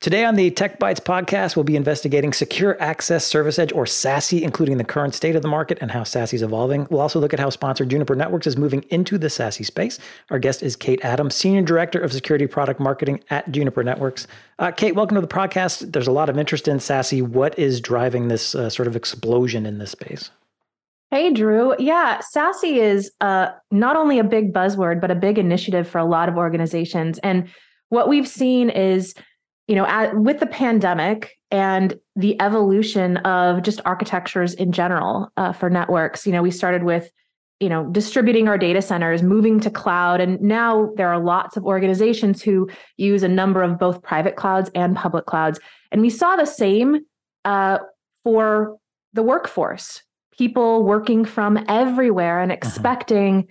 Today on the Tech Bytes podcast, we'll be investigating Secure Access Service Edge or SASE, including the current state of the market and how SASE is evolving. We'll also look at how sponsor Juniper Networks is moving into the SASE space. Our guest is Kate Adams, Senior Director of Security Product Marketing at Juniper Networks. Uh, Kate, welcome to the podcast. There's a lot of interest in SASE. What is driving this uh, sort of explosion in this space? Hey, Drew. Yeah, SASE is uh, not only a big buzzword, but a big initiative for a lot of organizations. And what we've seen is you know, at, with the pandemic and the evolution of just architectures in general uh, for networks, you know, we started with, you know, distributing our data centers, moving to cloud, and now there are lots of organizations who use a number of both private clouds and public clouds. And we saw the same uh, for the workforce, people working from everywhere and mm-hmm. expecting uh-huh.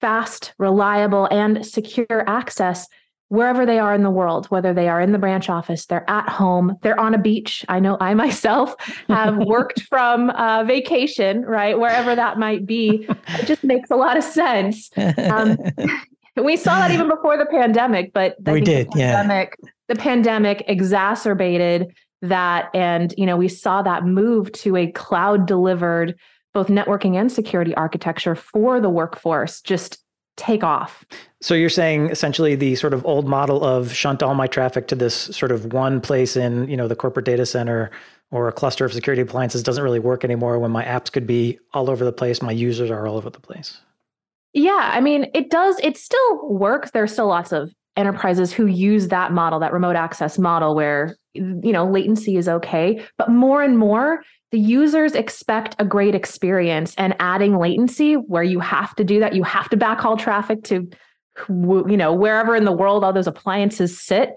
fast, reliable, and secure access wherever they are in the world, whether they are in the branch office, they're at home, they're on a beach. I know I myself have worked from uh, vacation, right, wherever that might be. It just makes a lot of sense. Um, we saw that even before the pandemic, but we did, the pandemic, yeah. The pandemic exacerbated that, and you know we saw that move to a cloud delivered both networking and security architecture for the workforce just take off. So you're saying essentially the sort of old model of shunt all my traffic to this sort of one place in, you know, the corporate data center or a cluster of security appliances doesn't really work anymore when my apps could be all over the place, my users are all over the place. Yeah, I mean, it does it still works. There's still lots of enterprises who use that model, that remote access model where you know, latency is okay, but more and more the users expect a great experience and adding latency where you have to do that. You have to backhaul traffic to you know wherever in the world all those appliances sit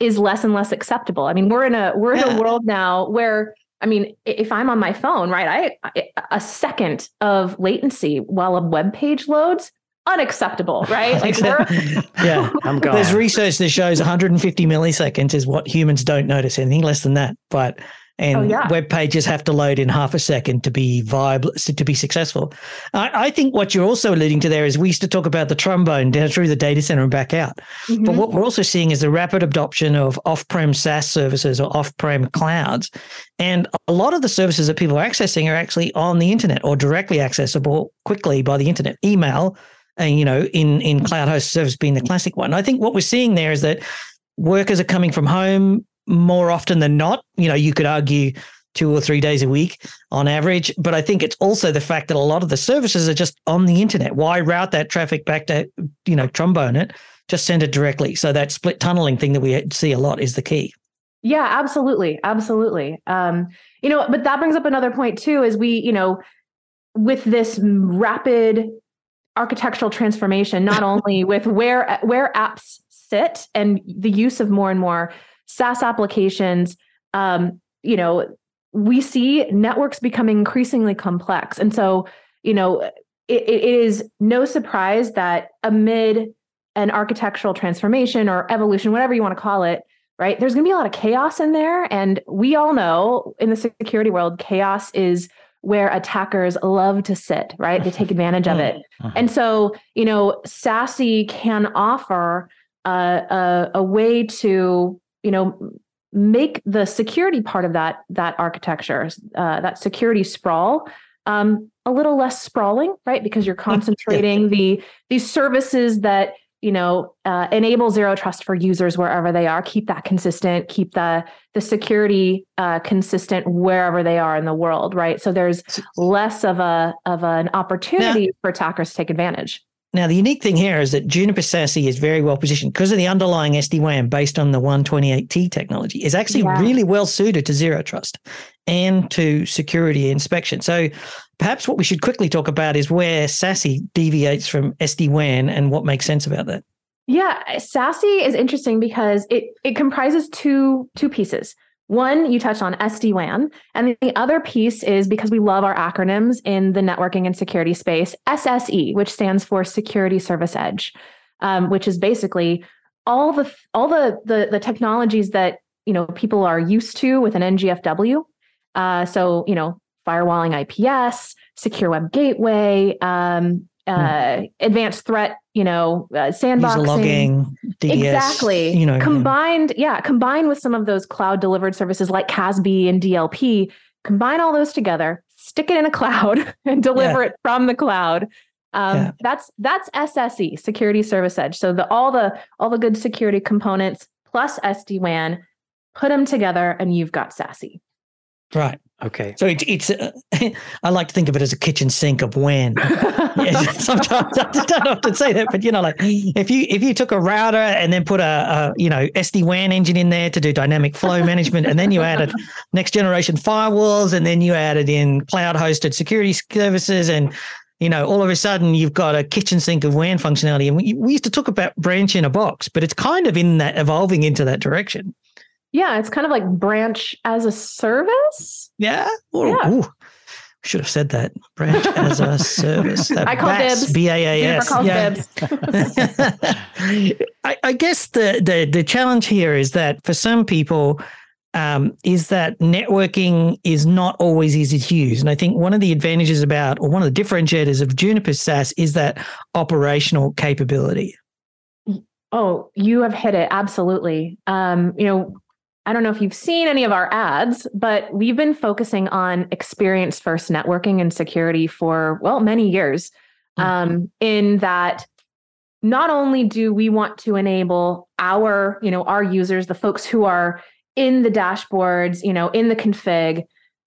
is less and less acceptable. I mean we're in a we're in a world now where i mean if i'm on my phone right i a second of latency while a web page loads unacceptable right like yeah i'm gone. there's research that shows 150 milliseconds is what humans don't notice anything less than that but and oh, yeah. web pages have to load in half a second to be viable to be successful. I, I, think what you're also alluding to there is we used to talk about the trombone down through the data center and back out, mm-hmm. but what we're also seeing is the rapid adoption of off-prem SaaS services or off-prem clouds, and a lot of the services that people are accessing are actually on the internet or directly accessible quickly by the internet, email, and you know, in in cloud host service being the classic one. I think what we're seeing there is that workers are coming from home more often than not. You know, you could argue two or three days a week on average. But I think it's also the fact that a lot of the services are just on the internet. Why route that traffic back to, you know, trombone it? Just send it directly. So that split tunneling thing that we see a lot is the key. Yeah, absolutely. Absolutely. Um, you know, but that brings up another point too, is we, you know, with this rapid architectural transformation, not only with where where apps sit and the use of more and more SaaS applications, um, you know, we see networks becoming increasingly complex. And so, you know, it, it is no surprise that amid an architectural transformation or evolution, whatever you want to call it, right? There's going to be a lot of chaos in there. And we all know in the security world, chaos is where attackers love to sit, right? They take advantage of it. Uh-huh. And so, you know, SASE can offer a, a, a way to you know make the security part of that that architecture uh, that security sprawl um, a little less sprawling right because you're concentrating the these services that you know uh, enable zero trust for users wherever they are. Keep that consistent keep the the security uh, consistent wherever they are in the world right? So there's less of a of an opportunity now, for attackers to take advantage. Now, the unique thing here is that Juniper SASE is very well positioned because of the underlying SD-WAN based on the 128T technology. Is actually yeah. really well suited to zero trust and to security inspection. So perhaps what we should quickly talk about is where SASE deviates from SD-WAN and what makes sense about that. Yeah, SASE is interesting because it it comprises two two pieces. One, you touched on SD WAN. And the other piece is because we love our acronyms in the networking and security space SSE, which stands for Security Service Edge, um, which is basically all the all the, the, the technologies that you know people are used to with an NGFW. Uh, so you know firewalling IPS, secure web gateway, um, uh, mm. advanced threat you know, uh, sandboxing, User logging, DDS, exactly. You know, combined, yeah, combined with some of those cloud delivered services like CASB and DLP. Combine all those together, stick it in a cloud, and deliver yeah. it from the cloud. Um, yeah. That's that's SSE, Security Service Edge. So the all the all the good security components plus SD WAN, put them together, and you've got SASE. Right. Okay. So it, it's, uh, I like to think of it as a kitchen sink of WAN. sometimes I don't often say that, but you know, like if you if you took a router and then put a, a you know SD WAN engine in there to do dynamic flow management, and then you added next generation firewalls, and then you added in cloud hosted security services, and you know, all of a sudden you've got a kitchen sink of WAN functionality. And we, we used to talk about branch in a box, but it's kind of in that evolving into that direction. Yeah, it's kind of like branch as a service. Yeah. Ooh, yeah. Ooh. Should have said that. Branch as a service. I call dibs. B A A S. Yeah. I, I guess the, the the challenge here is that for some people, um, is that networking is not always easy to use. And I think one of the advantages about, or one of the differentiators of Juniper SASE is that operational capability. Oh, you have hit it. Absolutely. Um, you know, I don't know if you've seen any of our ads, but we've been focusing on experience first networking and security for, well, many years. Mm-hmm. Um, in that not only do we want to enable our, you know, our users, the folks who are in the dashboards, you know, in the config,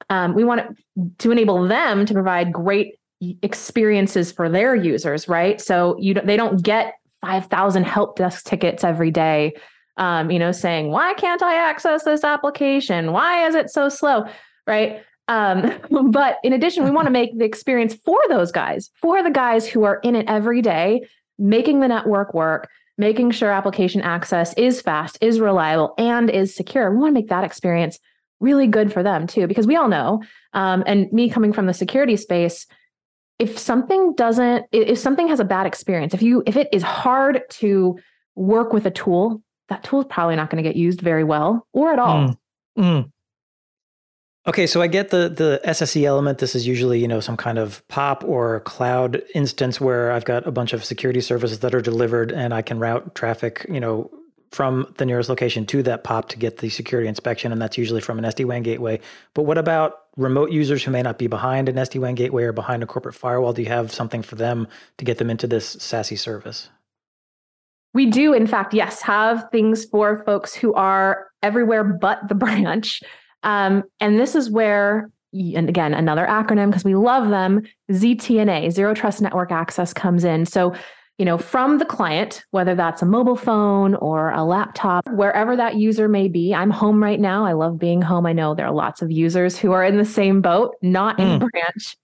um, we want to enable them to provide great experiences for their users, right? So you they don't get 5,000 help desk tickets every day um, you know, saying, why can't I access this application? Why is it so slow? Right. Um, but in addition, we want to make the experience for those guys, for the guys who are in it every day, making the network work, making sure application access is fast, is reliable, and is secure. We want to make that experience really good for them too, because we all know, um, and me coming from the security space, if something doesn't, if something has a bad experience, if you, if it is hard to work with a tool that tool is probably not going to get used very well or at all. Mm. Mm. Okay, so I get the the SSE element. This is usually you know some kind of POP or cloud instance where I've got a bunch of security services that are delivered, and I can route traffic you know from the nearest location to that POP to get the security inspection, and that's usually from an SD WAN gateway. But what about remote users who may not be behind an SD WAN gateway or behind a corporate firewall? Do you have something for them to get them into this SASE service? We do, in fact, yes, have things for folks who are everywhere but the branch. Um, and this is where, and again, another acronym because we love them ZTNA, Zero Trust Network Access, comes in. So, you know, from the client, whether that's a mobile phone or a laptop, wherever that user may be. I'm home right now. I love being home. I know there are lots of users who are in the same boat, not in mm. branch.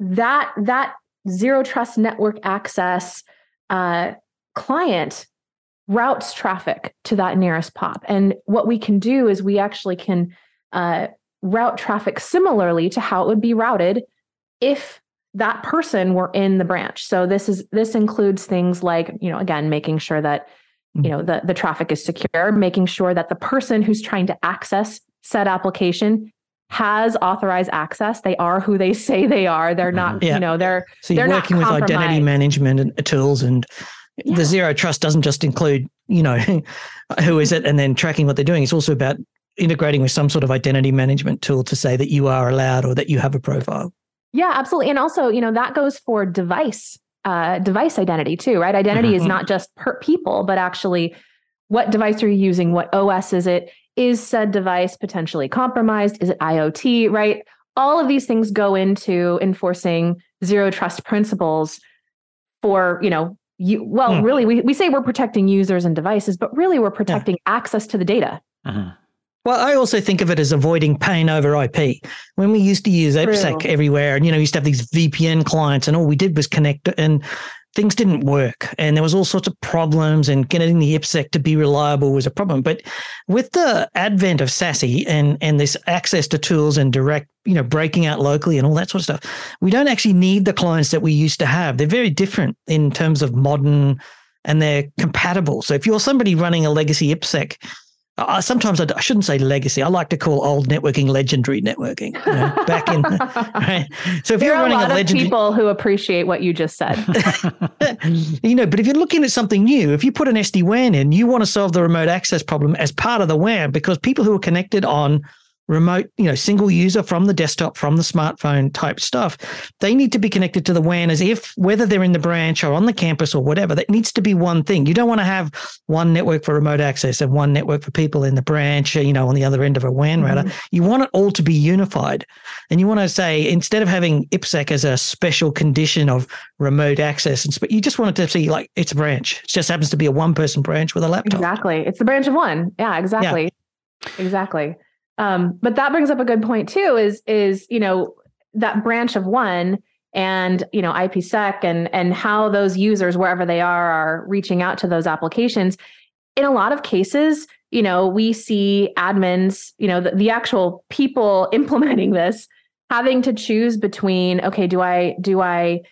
That that zero trust network access uh, client routes traffic to that nearest pop. And what we can do is we actually can uh, route traffic similarly to how it would be routed if that person were in the branch. So this is this includes things like, you know, again, making sure that you mm-hmm. know the, the traffic is secure, making sure that the person who's trying to access said application has authorized access. They are who they say they are. They're not, mm-hmm. yeah. you know, they're so you're working with identity management and tools and yeah. the zero trust doesn't just include you know who is it and then tracking what they're doing. It's also about integrating with some sort of identity management tool to say that you are allowed or that you have a profile. Yeah absolutely. And also you know that goes for device uh, device identity too right? Identity mm-hmm. is not just per people but actually what device are you using? What os is it? Is said device potentially compromised? Is it iot right? All of these things go into enforcing zero trust principles for you know you well mm. really we, we say we're protecting users and devices but really we're protecting yeah. access to the data uh-huh. well i also think of it as avoiding pain over ip when we used to use ipsec everywhere and you know we used to have these vpn clients and all we did was connect and things didn't work and there was all sorts of problems and getting the IPsec to be reliable was a problem. But with the advent of SASE and, and this access to tools and direct, you know, breaking out locally and all that sort of stuff, we don't actually need the clients that we used to have. They're very different in terms of modern and they're compatible. So if you're somebody running a legacy IPsec, uh, sometimes I, I, shouldn't say legacy. I like to call old networking legendary networking. You know, back in, right? So if there you're running a, lot a legendary, people who appreciate what you just said, you know, but if you're looking at something new, if you put an SD WAN in, you want to solve the remote access problem as part of the WAN because people who are connected on remote, you know, single user from the desktop, from the smartphone type stuff. They need to be connected to the WAN as if whether they're in the branch or on the campus or whatever, that needs to be one thing. You don't want to have one network for remote access and one network for people in the branch, you know, on the other end of a WAN router. Mm-hmm. You want it all to be unified. And you want to say, instead of having IPsec as a special condition of remote access, and you just want it to see like it's a branch. It just happens to be a one person branch with a laptop. Exactly. It's the branch of one. Yeah, exactly. Yeah. Exactly. Um, but that brings up a good point too. Is is you know that branch of one and you know IPsec and and how those users wherever they are are reaching out to those applications. In a lot of cases, you know, we see admins, you know, the, the actual people implementing this having to choose between okay, do I do I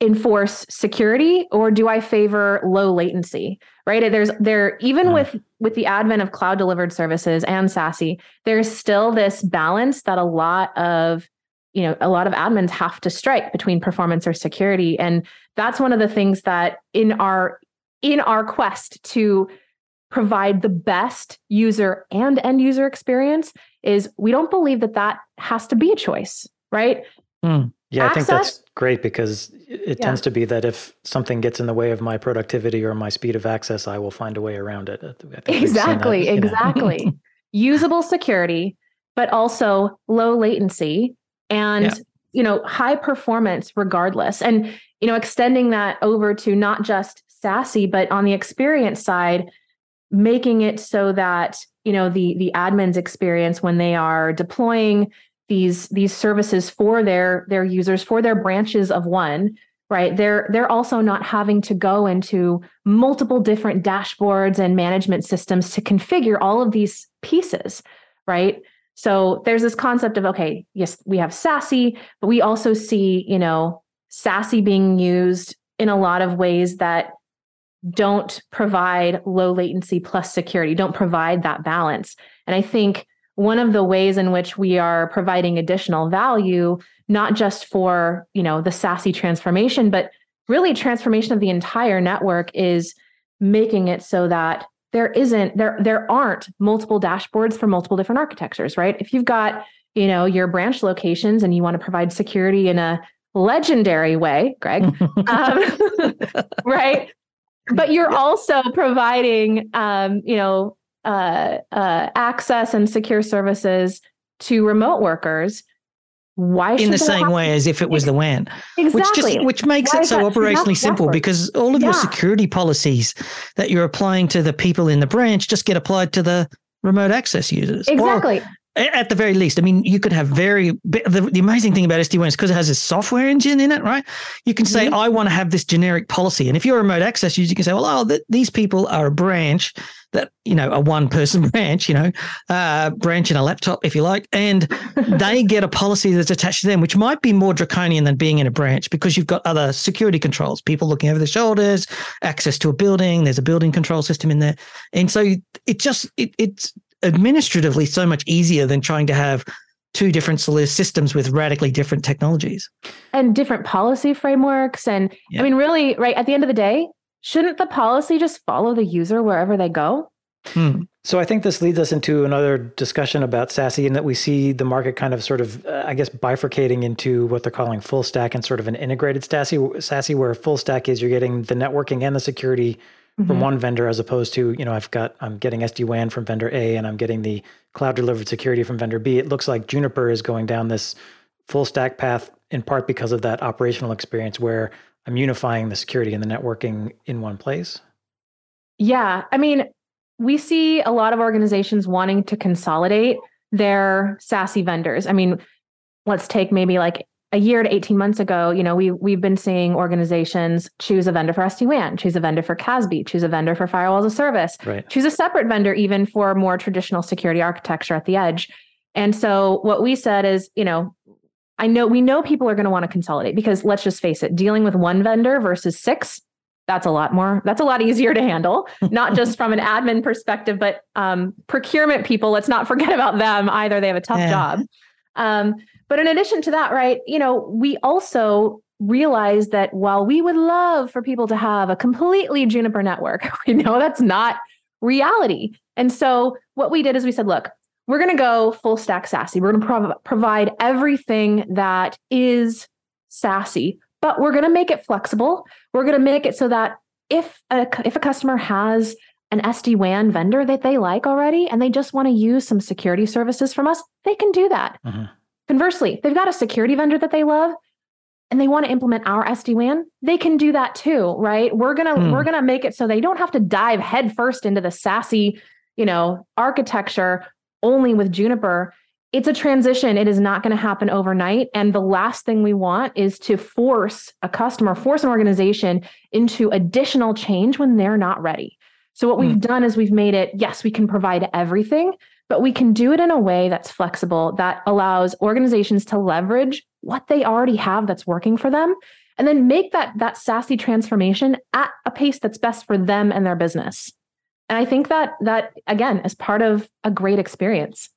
enforce security or do I favor low latency? Right? There's there even mm. with with the advent of cloud delivered services and SASE, there's still this balance that a lot of you know a lot of admins have to strike between performance or security and that's one of the things that in our in our quest to provide the best user and end user experience is we don't believe that that has to be a choice right mm. Yeah, Access, I think that's great because it yeah. tends to be that if something gets in the way of my productivity or my speed of access, I will find a way around it. Exactly, that, exactly. Usable security, but also low latency and yeah. you know high performance regardless. And you know extending that over to not just SASE, but on the experience side, making it so that you know the the admin's experience when they are deploying these these services for their their users for their branches of one right? They're they're also not having to go into multiple different dashboards and management systems to configure all of these pieces right? So there's this concept of okay yes we have SASE but we also see you know SASE being used in a lot of ways that don't provide low latency plus security don't provide that balance. And i think one of the ways in which we are providing additional value not just for you know the SASE transformation but really transformation of the entire network is making it so that there isn't there there aren't multiple dashboards for multiple different architectures right? If you've got you know your branch locations and you want to provide security in a legendary way greg um, right? But you're also providing um, you know uh, uh, access and secure services to remote workers, why in the same way as if it was the WAN, exactly, which just which makes why it so operationally simple because all of yeah. your security policies that you're applying to the people in the branch just get applied to the remote access users. Exactly. Or, at the very least, I mean, you could have very the, the amazing thing about SD-WAN is because it has a software engine in it, right? You can say, mm-hmm. I want to have this generic policy, and if you're a remote access user, you can say, well, oh, th- these people are a branch that you know a one person branch you know uh, branch in a laptop if you like and they get a policy that's attached to them which might be more draconian than being in a branch because you've got other security controls people looking over their shoulders access to a building there's a building control system in there and so it just it, it's administratively so much easier than trying to have two different systems with radically different technologies and different policy frameworks and yeah. i mean really right at the end of the day shouldn't the policy just follow the user wherever they go? Hmm. So I think this leads us into another discussion about SASE, and that we see the market kind of sort of, uh, I guess, bifurcating into what they're calling full stack and sort of an integrated SASE, SASE where full stack is you're getting the networking and the security mm-hmm. from one vendor, as opposed to, you know, I've got, I'm getting SD WAN from vendor A and I'm getting the cloud delivered security from vendor B. It looks like Juniper is going down this full stack path in part because of that operational experience where I'm unifying the security and the networking in one place? Yeah. I mean, we see a lot of organizations wanting to consolidate their SASE vendors. I mean, let's take maybe like a year to 18 months ago, you know, we we've been seeing organizations choose a vendor for SD-WAN, choose a vendor for CASB, choose a vendor for firewall as a service, right. choose a separate vendor even for more traditional security architecture at the edge. And so what we said is, you know, I know we know people are going to want to consolidate because let's just face it, dealing with one vendor versus six that's a lot more that's a lot easier to handle not just from an admin perspective but um, procurement people let's not forget about them either they have a tough yeah. job um, but in addition to that right you know we also realize that while we would love for people to have a completely juniper network we know that's not reality and so what we did is we said look we're going to go full stack SASE. We're going to prov- provide everything that is SASE, but we're going to make it flexible. We're going to make it so that if a, if a customer has an SD WAN vendor that they like already and they just want to use some security services from us, they can do that. Uh-huh. Conversely, they've got a security vendor that they love and they want to implement our SD WAN, they can do that too, right? We're gonna hmm. we're gonna make it so they don't have to dive headfirst into the SASE, you know, architecture only with Juniper it's a transition. It is not going to happen overnight. And the last thing we want is to force a customer, force an organization into additional change when they're not ready. So, what mm. we've done is we've made it yes, we can provide everything, but we can do it in a way that's flexible, that allows organizations to leverage what they already have that's working for them and then make that that SASE transformation at a pace that's best for them and their business. And I think that that again is part of a great experience.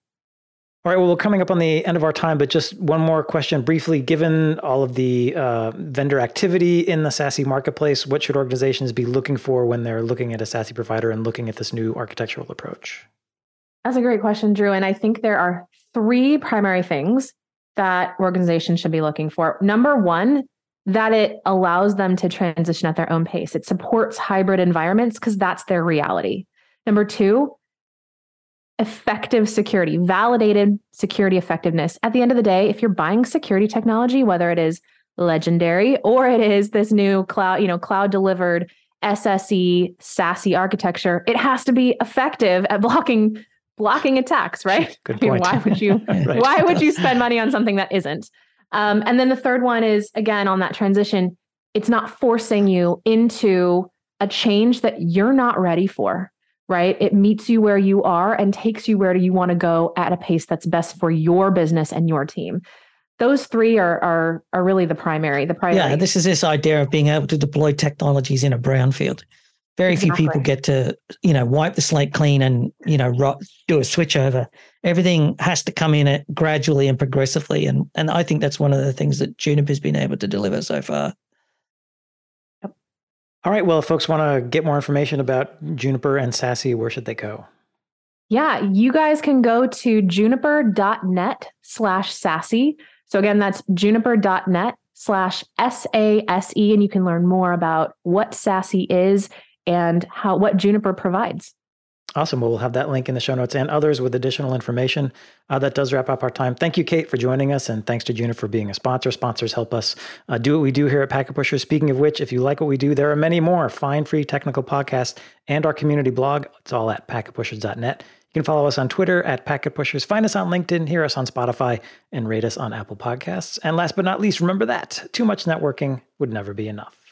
All right. Well, we're coming up on the end of our time, but just one more question briefly. Given all of the uh, vendor activity in the SASE marketplace, what should organizations be looking for when they're looking at a SASE provider and looking at this new architectural approach? That's a great question, Drew. And I think there are three primary things that organizations should be looking for. Number one, that it allows them to transition at their own pace. It supports hybrid environments because that's their reality. Number two, effective security, validated security effectiveness. At the end of the day, if you're buying security technology, whether it is legendary or it is this new cloud, you know, cloud delivered SSE SASE architecture, it has to be effective at blocking blocking attacks, right? Good point. I mean, why would you right. why would you spend money on something that isn't? Um, and then the third one is again on that transition, it's not forcing you into a change that you're not ready for right? It meets you where you are and takes you where you want to go at a pace that's best for your business and your team. Those three are are are really the primary, the primary. Yeah, this is this idea of being able to deploy technologies in a brownfield. Very exactly. few people get to, you know, wipe the slate clean and, you know, do a switch over. Everything has to come in it gradually and progressively. And and I think that's one of the things that Juniper's been able to deliver so far. Yep. All right. Well, if folks want to get more information about Juniper and SASE, where should they go? Yeah, you guys can go to juniper.net slash SASE. So again, that's juniper.net slash S-A-S-E, and you can learn more about what SASE is and how what Juniper provides. Awesome. Well, we'll have that link in the show notes and others with additional information. Uh, that does wrap up our time. Thank you, Kate, for joining us, and thanks to Juniper for being a sponsor. Sponsors help us uh, do what we do here at Packet Pushers. Speaking of which, if you like what we do, there are many more fine, free technical podcasts and our community blog. It's all at packetpushers.net. You can follow us on Twitter at Packet Pushers, find us on LinkedIn, hear us on Spotify, and rate us on Apple Podcasts. And last but not least, remember that too much networking would never be enough.